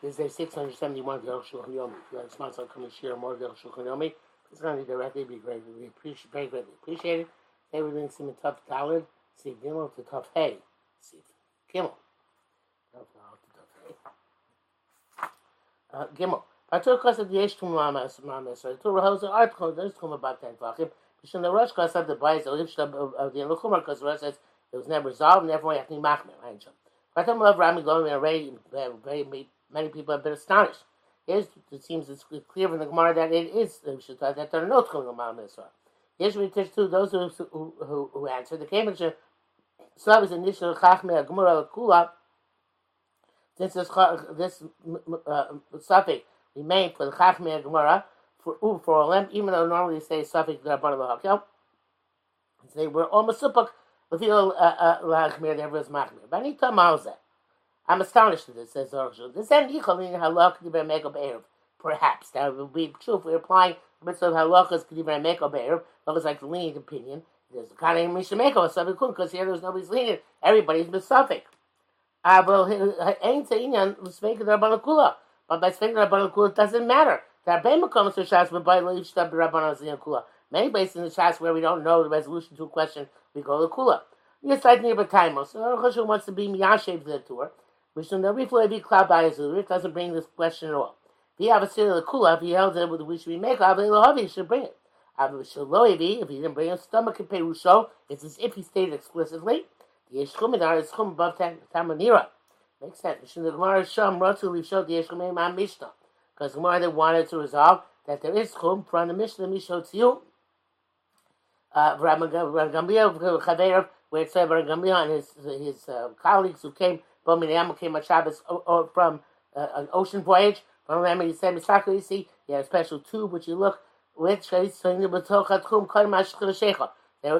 This is day 671 of Yerusha Shulchan Yomi. If you have a sponsor coming share more of Yerusha Shulchan Yomi, it's going to be directly be greatly appreciated, very greatly appreciated. Today we're doing Simon Tough Talid, Steve Gimel to Tough Hay, Steve Gimel. Tough Talid to Tough. Uh, Gimel. Batur Kasa Yesh Tum Mamas Mamas. So Tur Rosa article there's Tum about ten Fachim. Bishon the Rosh Kasa the Bayis the Lifshtab of the Lukumar because Rosh says it was never resolved and you have to be Machmer. Right? Batum Love Rami Glowing already very many people have been astonished. Here's, it seems it's clear from the Gemara that it is that there are no Tchum Gemara Mitzvah. We teach to those who who, who, who answer the Cambridge Slav is initial Chachme Gemara Kula. Since this this uh, suffix remained for the Chachme Gemara for u for Olam, even though normally they say suffix Rabban Lahakel, they were almost suppak. Lefil Lachmer there was Machmer. But I need to Malzeh. I'm astonished at this, says Zorgshul. This end Yichalin Halach Kediber Meko Be'erev. Perhaps. That would be true if we're applying the mitzvah of Halachas Kediber Meko Be'erev. That was like the lenient opinion. There's a kind of Mishameko something because here there's nobody's lenient. Everybody's Besuffic. Ah, but ain't saying L'sveka Rabban Kula. But by Sveka Rabban Kula, it doesn't matter. There are Bemakomas for Shas, but by Leif Shtab Rabban Kula. Many places in the Shas where we don't know the resolution to a question, we go to Kula. Yes, I think near Bataimos. So Rosh wants to be Miyashev to the tour. The Rifle be cloud by It doesn't bring this question at all. If you have a city of the kula, if he held it with which we make, he should bring it. If he didn't bring a stomach and perusho, it's as if he stated explicitly. The Yeshchumidar is chum above Tamanira. Makes sense. Mishum the Gemara Sham Ratu Lishot the Yeshchumim Mishnah. Because Gemara they wanted to resolve that there is chum from the Mishnah Mishot Tziyu. Uh, Gamliel Chaveir, where it said Gamliel and his his uh, colleagues who came from Miriam came Shabbos from uh, an ocean voyage. From said, Misaka, you see, he had a special tube which you look with. They were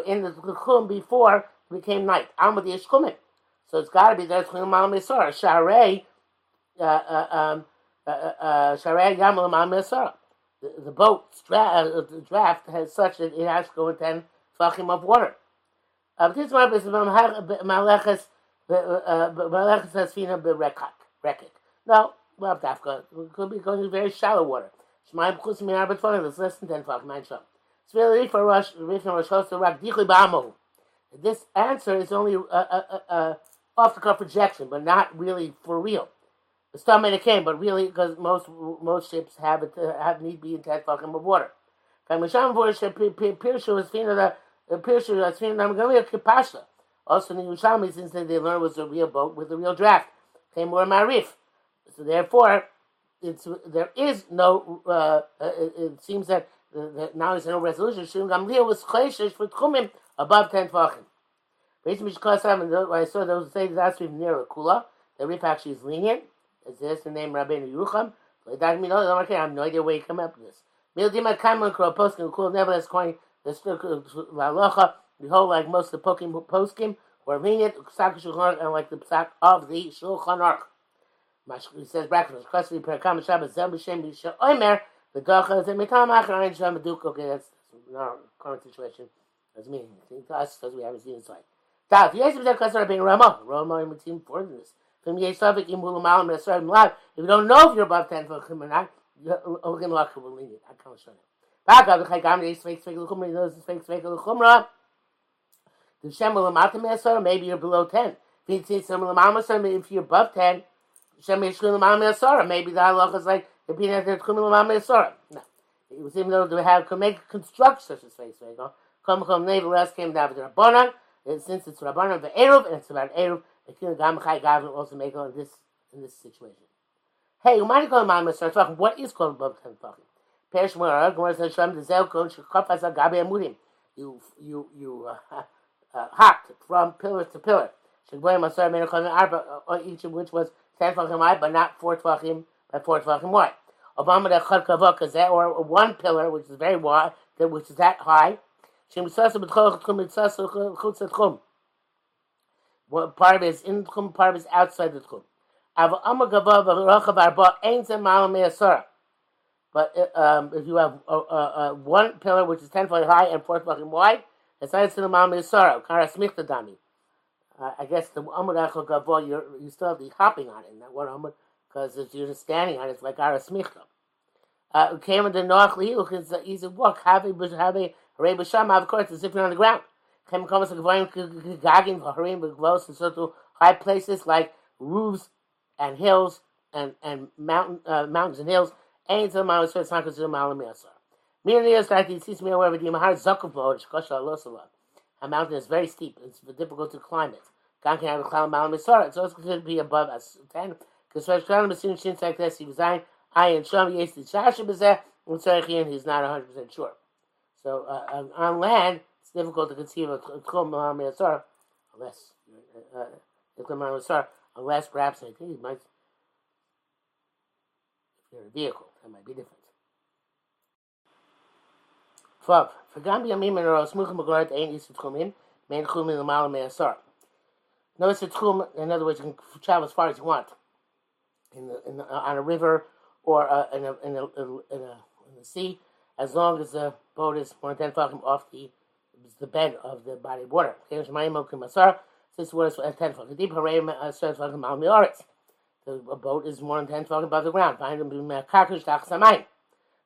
in the Chum before it became night. Yeshkumin. So it's got to be there. Chum Mal Misor. Sharei, uh, uh, um, Sharei Yamal Mal Misor. The boat the draft has such that it has to go in 10 fachim of water. Uh, this is Malachas Malachas Hasfina Berekak. Rekik. No, well, Dafka. It could be going to very shallow water. Shemaim Chus Min Arbet Fonim. It's less than 10 fachim. Nine shom. Sveli for Rosh, Rifin Rosh Hosta Rak Dichui Ba'amo. This answer is only uh, uh, uh, uh off the cuff projection, but not really for real. The storm it came, but really because most most ships have it uh, have need be in ten fucking of water. Kamisham vorship pirshu is fina the pirshu is fina I'm going to kapasha. Also in Yerushalmi, since they learned was a real boat with a real draft, came more marif. So therefore, it's there is no. Uh, it, it, seems that, now there's no resolution. Shum Gamliel was chayshish for tchumim above ten fachim. Basically, I saw those say that's near a kula. The rif actually is lenient. Is this the name Rabbeinu Yerucham? Oh, I have no idea where you come up with this. Mildim Akaman Kro Poskim, cool, nevertheless, according the Lalocha, behold, like most of the Pokim Poskim, were lenient, Psak Shulchan and like the Psak of the Shulchan Aruch. He says, bracket, Chasvi Perakam Shabbat, Zel B'Shem B'Shem Omer, the Docha is a Mitam Achar, Ein Shem B'Duk, okay, that's not current situation. That's me. To us, because we haven't seen inside. Tav, yes, if they're Rabbeinu Rama, Rama, and team for this. If you don't know if you're above 10 for or not, to look for lenient. I can't show you. Back up, the Chaygam, they speak, speak, look, he knows, speak, speak, look, Chumra. The Shem will Matam Esar, maybe you're below 10. If you see of the Mamasar, if you're above 10, Shem Yeshkun Lamam Esar, maybe the halach is like, the peanut that Chum Lamam Esar. No. It was even though they have, could make construct such a space, right? Come, come, nevertheless came down the Rabbanan, and since it's Rabbanan, the Eruv, and it's about Eruv, the Kila Gamachai Gavin also make on this in this situation. Hey, Umani Kol Mama starts talking. What is called above ten talking? Perish Mora, Gemara says Shem the Zel Kol Shekop Asa Gabi Amudim. You you you uh, hopped from pillar to pillar. Shekboy Masar Menachon Arba, uh, each of which was ten tvachim wide, but not four tvachim by four tvachim wide. Obama the Chad Kavok or one pillar which is very wide, which is that high. Shem Sasa B'Tchol Chum Mitzasa Chutz Chum. Part of it is in the part of it is outside the tchum. But uh, um, if you have uh, uh, uh, one pillar which is ten feet high and four feet wide, it's not in the mal me'asara. Kara smichta dami. I guess the amud achol gavor, you you still have the hopping on it. And that one amud because if you're just standing on it, it's like arasmichta. Uh, came in the Noach an easy walk. Have a have a Hare B'Shama, of course, as if you're on the ground. Came comes like Gavoim Gagin Harim B'Gvos and sort of high places like roofs and hills and and mountain uh, mountains and hills. Ain't so my so it's not considered yasar. A mountain is very steep. It's difficult to climb it. Gan can have a yasar. It's also considered to be above us ten. Because Shin like this, he was I and. And he's not 100 percent sure. So uh, on land, it's difficult to conceive of Tchum Malam Yasar unless uh, uh, unless perhaps I think it might if a vehicle, that might be different. V'gam b'yamim en aros muchim b'goret ein is tchumin, mein tchumin l'mal me'asar. No, a tchum, in other words, you can travel as far as you want. In the, in the, on a river or uh, in, a, in, a, in, a, in the sea, as long as the boat is more than 10 tefachim off the the bed of the body of water. This was at 10 tefachim deep. Uh. The boat is more than 10 feet above the ground.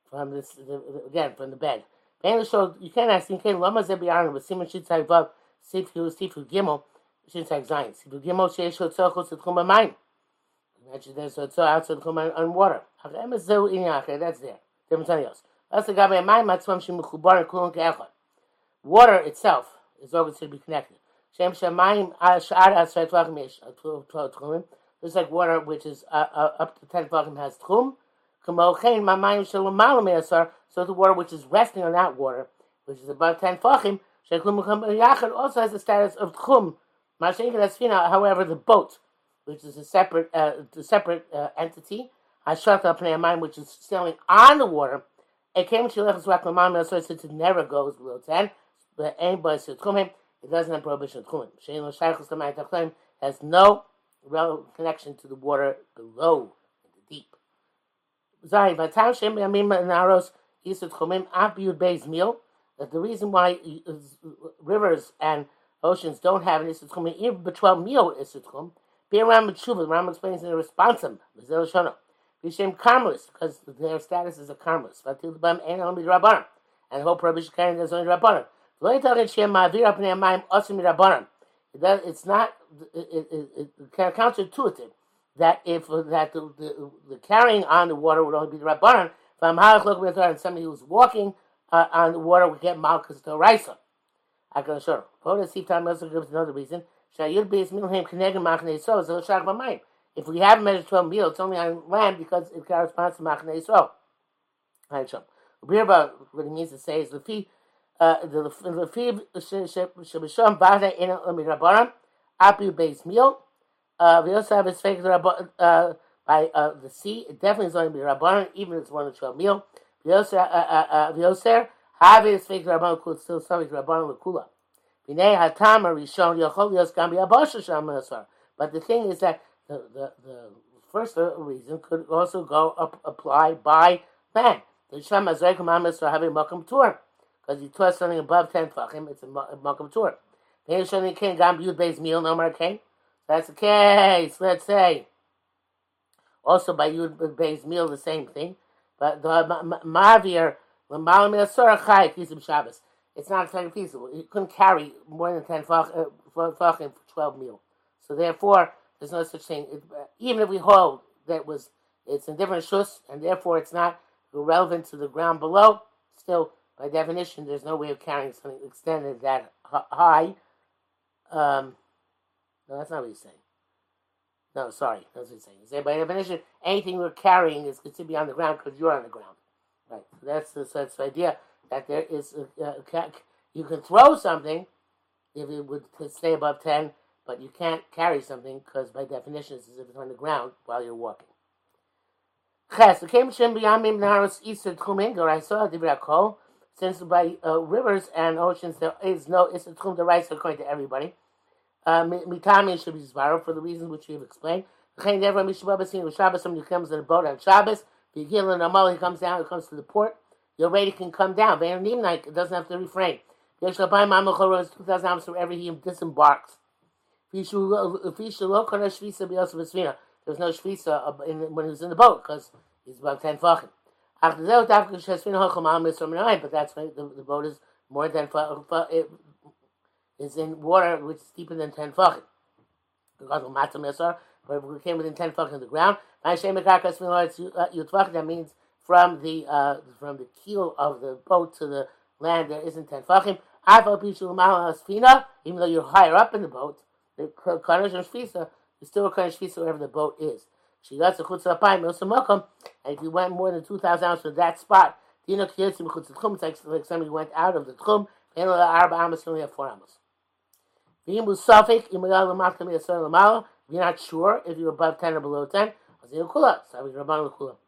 From this, the, again, from the bed. So you can't ask, you can't, Lama Zebiyaran with Simon Shitzai Vav, Sifu, Sifu Gimel, Shitzai Zion. Sifu Gimel, Sheish Hotzochos, Tzchum Mine. Imagine there's tzor outside the on water. That's there. Different something else. That's the Gabi Mine, Matzvam Shimuchubar, and Kulun Ke'echot. Water itself is always to be connected. Shem Shemayim, Sha'ar Asret Vachim Yesh, 12 Tchulim. There's like water which is uh, uh, up to 10 tefachim has tchum. So the water which is resting on that water, which is above 10 tefachim, also has the status of tchum. However, the boat, which is a separate, uh, a separate uh, entity, which is sailing on the water, it came to so it never goes below 10, but anybody should Tchumim, it doesn't have prohibition of tchumim. has no real connection to the water below. Shem Yamim Naros Abiyud Beis Mil, that uh, the reason why uh, uh, rivers and oceans don't have an Yisud Chomim, even Betwell Mil Ram explains in the responsum, Vizel Shono. Bishem Karmelis, because their status is a Karmelis. Vatil Bam Ein Alam. And the whole prohibition carrying is only Rabbanim. Lo Yital Shem Ma'avir Apnei Amayim Osim. It's not it, it, it, counterintuitive that if that the, the, the, carrying on the water would only be the rabbanon. If I'm halach and somebody who's walking uh, on the water would get malchus to raisa. I can assure. See time also gives another reason. Shayil beis milhem kenegem machnei so is a shach b'mayim. If we haven't measured twelve meal, it's only on land because it corresponds to machnei so. Right, so. Birba, what he means to say is the fee the lefiv shebisham bada in mirabaram api base meal. Uh, we also have his fake uh, by uh, the sea. It definitely is going to be rabbanon, even if it's one of twelve meal. We also we also have his fake rabbanon could still subject rabbanon lekula. B'nei hatam rishon yochol yos gam b'abosha sham But the thing is that the the, the first reason could also go up apply by man. The Shem Azrei commandments are having makam tour because he taught something above 10 tefachim, it's a Malkum Tour. Maybe something can Gam Yud Beis Meal, no more king. That's the case, let's say. Also by Yud Beis Meal, the same thing. But the Mavir, Shabbos. It's not very feasible. You couldn't carry more than 10 tefachim for 12 meal. So therefore, there's no such thing. Uh, even if we hold that was it's in different shus, and therefore it's not relevant to the ground below, still by definition, there's no way of carrying something extended that high. Um, no, that's not what he's saying. No, sorry, that's what he's saying. He's saying by definition, anything we're carrying is considered to be on the ground because you're on the ground. Right. So that's the, so that's the idea that there is a, a, you can throw something if it would stay above ten, but you can't carry something because by definition it's as if it's on the ground while you're walking. Since by uh, rivers and oceans there is no a tchum according to everybody. Uh, mitami should be zvaro for the reasons which we have explained. Never Shabbos. Somebody comes in a boat on Shabbos. Begil and Amal, he comes down. He comes to the port. Your rate can come down. It doesn't have to refrain. Yesh Labai Mamachor is two thousand hours wherever he disembarks. there was no shvisa uh, in, when he was in the boat because he's about ten fucking. After that, after Shesfin Hocham Al but that's why the, the boat is more than is in water which is deeper than ten tefachim. Because of Matzah but if we came within ten tefachim of the ground, that means from the uh, from the keel of the boat to the land there isn't ten tefachim. Even though you're higher up in the boat, the and Shvisa, you still a Kadosh Shvisa wherever the boat is. She got the chutz apayim milsamakom, and if you went more than two thousand hours to that spot, dino tchum. It's like somebody went out of the tchum. And the arba amos only have four amos. He was sophic, he was a master of the soil. We're not sure if you're above 10 or below 10. I'll see you cool up. So I'm going to the cool up.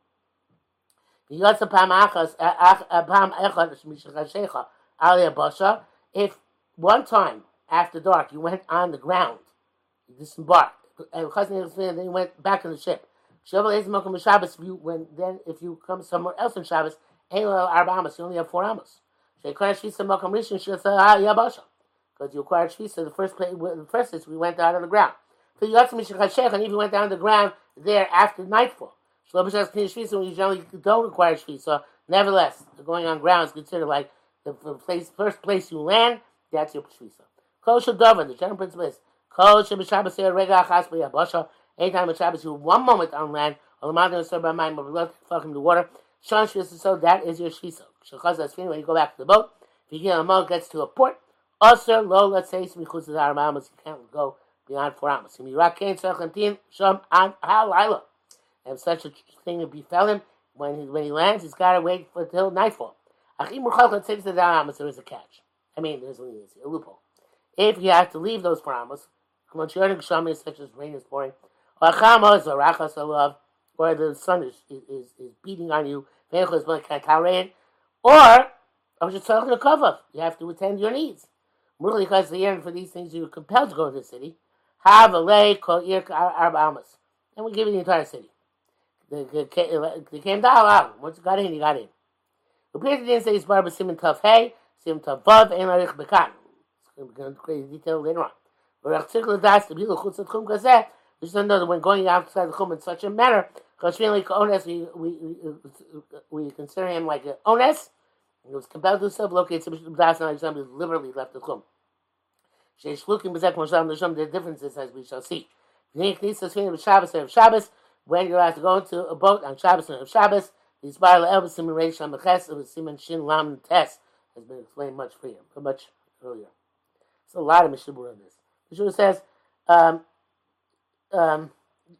Got some palm a a smish and a ali a. If one time after dark you went on the ground, you disembarked, and then you went back on the ship. Shovel is a mock you when then if you come somewhere else on Shabbos, hey, little Arab Amos, you only have four Amos. crash you some mock of she'll say, ah, yeah. Because you acquired Shvisa the first place, the first is we went down on the ground. So you got to Mishachashech, and even went down on the ground there after nightfall. Kni Shvisa, when you generally don't acquire Shvisa, nevertheless, going on ground is considered like the, place, first place you land, that's your Shvisa. Kol Shadova, the general principle is Kol Shabbos Rega Achas B'Yabasha. Anytime Shabbos you one moment on land, or the mountain is served by mine, but let fuck him the water. Shan Shvisa, so that is your Shvisa. Shachaz Asfin, when you go back to the boat, if you get a mo gets to a port, Usher, lo, let's say, Smichuz the Aramamas, you can't go beyond four you rock Kain Sechantin, Sham An Halila. And such a thing befell him when he, when he lands, he's got to wait till nightfall. Achim Murchal says the Aramamas, there is a catch. I mean, there's a loophole. If you have to leave those four paramas, such as rain is pouring, or or the sun is, is, is beating on you, or I was just talking to cover. You have to attend your needs. Murli because the year for these things you're compelled to go to the city. Have a lay called Irk Arab Almas. And we give you the entire city. They, came to Allah. Once you got in, you got in. The Peter didn't say it's Barba Simon Tov Hey, Simon Tov Vav, and Larich Bekan. It's going to crazy detail later on. But Rachzik das to be the chutz chum gazeh. We just know that when going outside the chum in such a manner, because really ones, we, we, we consider him like an ones. He was compelled to self locate some das and Alexander deliberately left the chum. Sheish looking bezek moshav nesham the differences as we shall see. Knisas fin Shabbos and Shabbos when you're allowed to go into a boat on Shabbos and Shabbos. These bar le'el siman reish ha'meches of siman shin lam tes has been explained much freer, much earlier. There's a lot of mishnah in this. The says, um, um,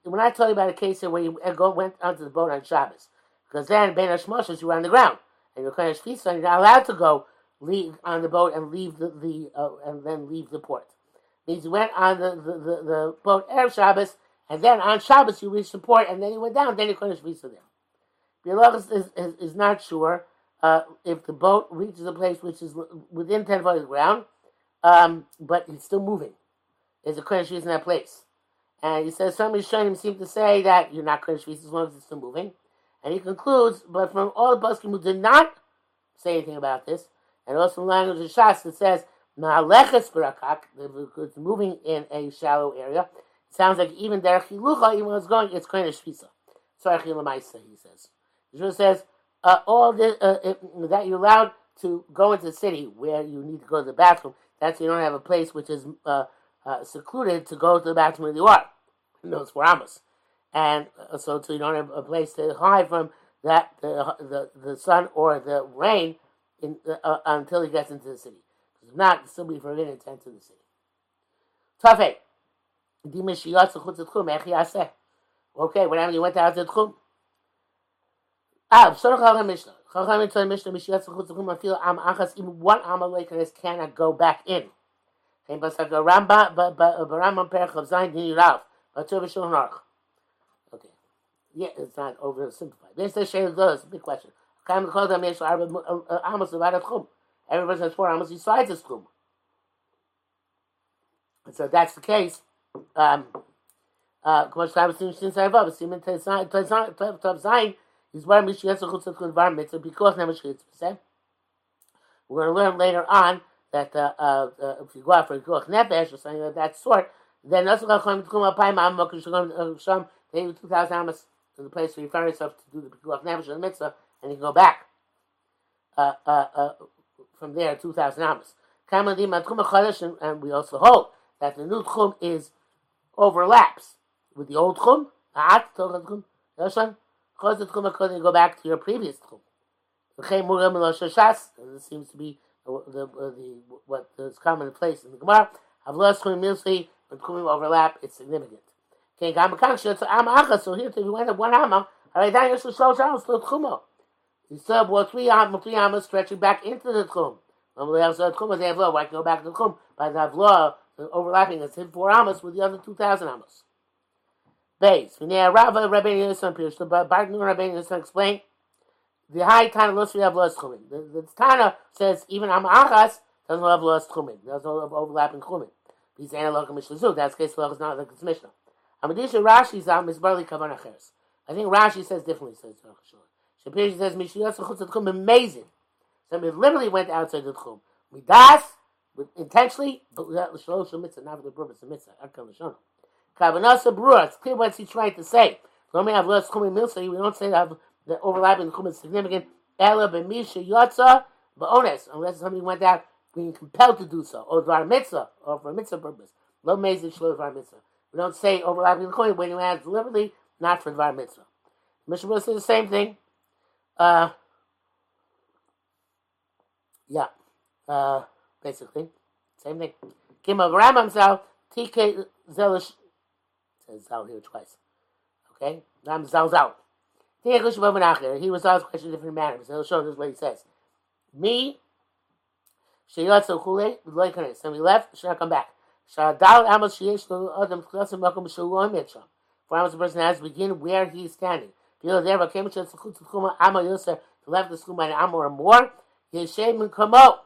when I tell you about a case where you go, went onto the boat on Shabbos, because then Ben Hashmoshes, you were on the ground, and kind of you're not allowed to go leave on the boat and leave the, the uh, and then leave the port. Means you went on the, the, the, the boat Erev Shabbos, and then on Shabbos you reached the port, and then you went down, then you couldn't visa there. Biologist is, is, is not sure uh, if the boat reaches a place which is within 10 feet of the ground, um, but it's still moving. There's a Kodesh in that place. And he says some Rishonim seem to say that you're not Kodesh as long as it's still moving. And he concludes, but from all the Baskim who did not say anything about this, and also in language of Shas that says, Ma'aleches barakak, it's moving in a shallow area. It sounds like even Derech Hilucha, even when it's going, it's Kodesh Shvisa. Sorry, Lamaisa, he says. He says, uh, all uh, it, that you're allowed to go into the city where you need to go to the bathroom. That's you don't have a place which is uh, uh, secluded to go to the bathroom where you are. Those were Amos. And uh, so, so you don't have a place to hide from that the the, the sun or the rain in, uh, until he gets into the city. Because not, still be forbidden to enter the city. Tafei. Okay, whenever you went out to the Tchum. Ah, Sorach HaRam Mishnah. Chachamim told Mishnah, Mishiyat Zechut Zechum, I feel Am Achas, even one Amalek cannot go back in. Kein Basak Ramba, Barambam Perach of Zayin Dini Rav, Batur V'Shulchan Aruch yeah, it's not oversimplified. This is a big question. Uh, uh, Every person has four amos slides his chum. And so that's the case. Um, because We're going to learn later on that uh, uh, uh, if you go out for a Guach Nefesh or something of that sort, then that's going to come to Kumapaim, I'm going to come 2,000 Amos to the place where you find yourself to do the Pikuach Nefesh and the mitzvah, and you can go back uh, uh, uh, from there 2,000 amas. Kamadim Atchum Chodesh, and- we also hold that the new Tchum is overlaps with the old Tchum. Go back to your previous Tchum. This seems to be the, the, the what is common place in the Gemara. Havlos Tchum Milsli, when Tchumim overlap, it's significant. kein gam kan shlo tsam ach so hier tsu wenn der one hammer. Aber dann ist so so so khumo in so what we have three yam stretching back into the khum When we have so khum as ever why go back to the khum by that law overlapping the tin four hammers with the other 2000 hammers. Base when the rabbi rabbi is on pierce the bag no rabbi is explain the high kind of we have lost khumin the, the tana says even am aras doesn't have lost khumin there's all overlapping khumin these analog mishlo that's case law is not like the mishlo Amadisha uh, Rashi's Am is uh, barely Kavan Acheres. I think Rashi says differently. Says Shapir says Mishiyas Chutz Tchum amazing. Somebody literally went outside the Tchum. Midas intentionally, but without the uh, Shalosh Mitzvah, not the of Mitzvah. Akal Lashon. Kavanasa Brura. It's clear what's he trying to say. Don't have less Tchum Milsa. We don't say that the overlapping Tchum is significant. Ela b'misha yotza ba'ones. Unless somebody went out being compelled to do so, or dvar mitzvah, or for a mitzvah purpose. Lo mezid shlo dvar mitzvah. We don't say overlapping the coin when you add deliberately, not for dvar mitzvah. Mishnah says the same thing. Uh, yeah, uh, basically, same thing. Of Rambam Zal, TK Zelish, says Zal here twice. Okay, Ram Zal Zal. He was asked a question in different manner. So he'll show us what he says. Me, Sheyatsu Kule. And we left, should not come back. Adam Klasim. For Amos the person has to begin where he is standing. Feel there, but came to the Kuma Amo to left the Skuma and Amo or more. Yeshem and Kamo.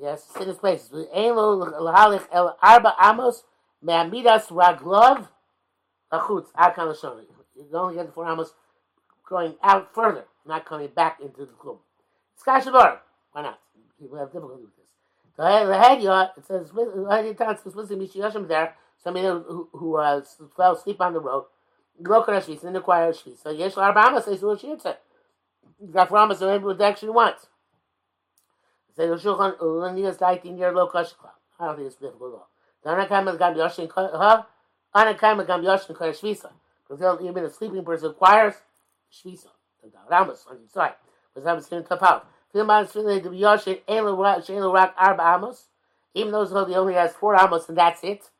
Yes, sit in his place. Elo Lahalich El Arba Amos, Me'amidas Raglov, Achutz, Akan Lashon. You only get the four Amos going out further, not coming back into the Klum. Sky. Why not? People have difficulty with So I had you, it says, I had time to listen to Yoshem there, somebody who, who uh, fell asleep on the road, Glokar Ashvis, and then acquire Ashvis. So Yesh Arbama says, Lord Shirtza. Gaframa, so every redaction once. Say, Yoshulchan, Ulanias Light in your Lokar Shkla. I don't think it's difficult at all. Then I came and got Yoshin, huh? And I came and got Yoshin, Kar Shvisa. Because even a sleeping person acquires Shvisa. Ramas, on the side. Because I'm sitting top out. Even though he only has four Amos and that's it.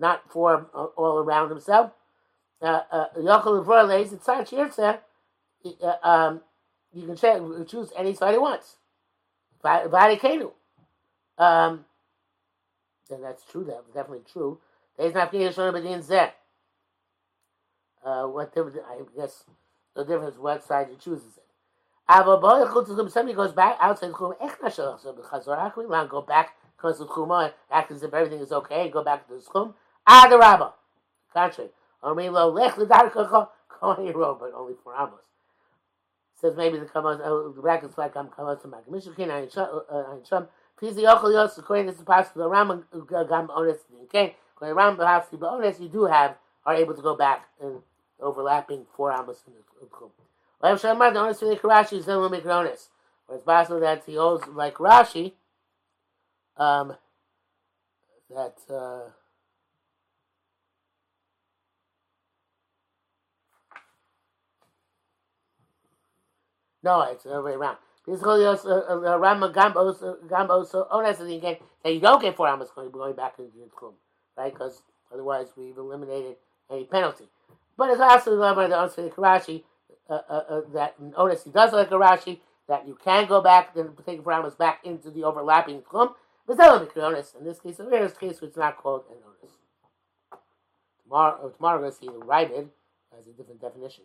Not four uh, all around himself. It's not Shirtza. Um, you can choose any side he wants. Varikenu. Um, then that's true. That's definitely true. There's not. Uh, what difference? I guess the difference what side you chooses. Aber boy, somebody goes back outside the chum. Ech nashal so b'chazor. We want to go back because the chum act as if everything is okay and go back to the chum. Ah, the rabba. Contrary. Or maybe lo lech l'darkacha. Go on your road, but only for amos. Says maybe the kamos. The brackets like I'm kamos to mak. Mishukin ayin sham. Please the yochel yos. According to this possible, the ram gam ones. Okay. When the ram has to be honest, you do have are able to go back and overlapping four amos in the chum. Rav Shamar, the honest like Rashi is make honest. Or it's possible that he holds like Rashi, um, that uh, no, it's the other way around. This is Rama Gambos Gambos so honest again that you don't get four amos going back into the klum, right? Because otherwise we've eliminated any penalty. But it's also the the honest like Rashi uh, uh, uh, that notice he does like a Rashi that you can go back then take parameters back into the overlapping klum. But. In this case, in this case, it's not called a notice. Tomorrow, tomorrow we're going to see the Raibid as a different definition.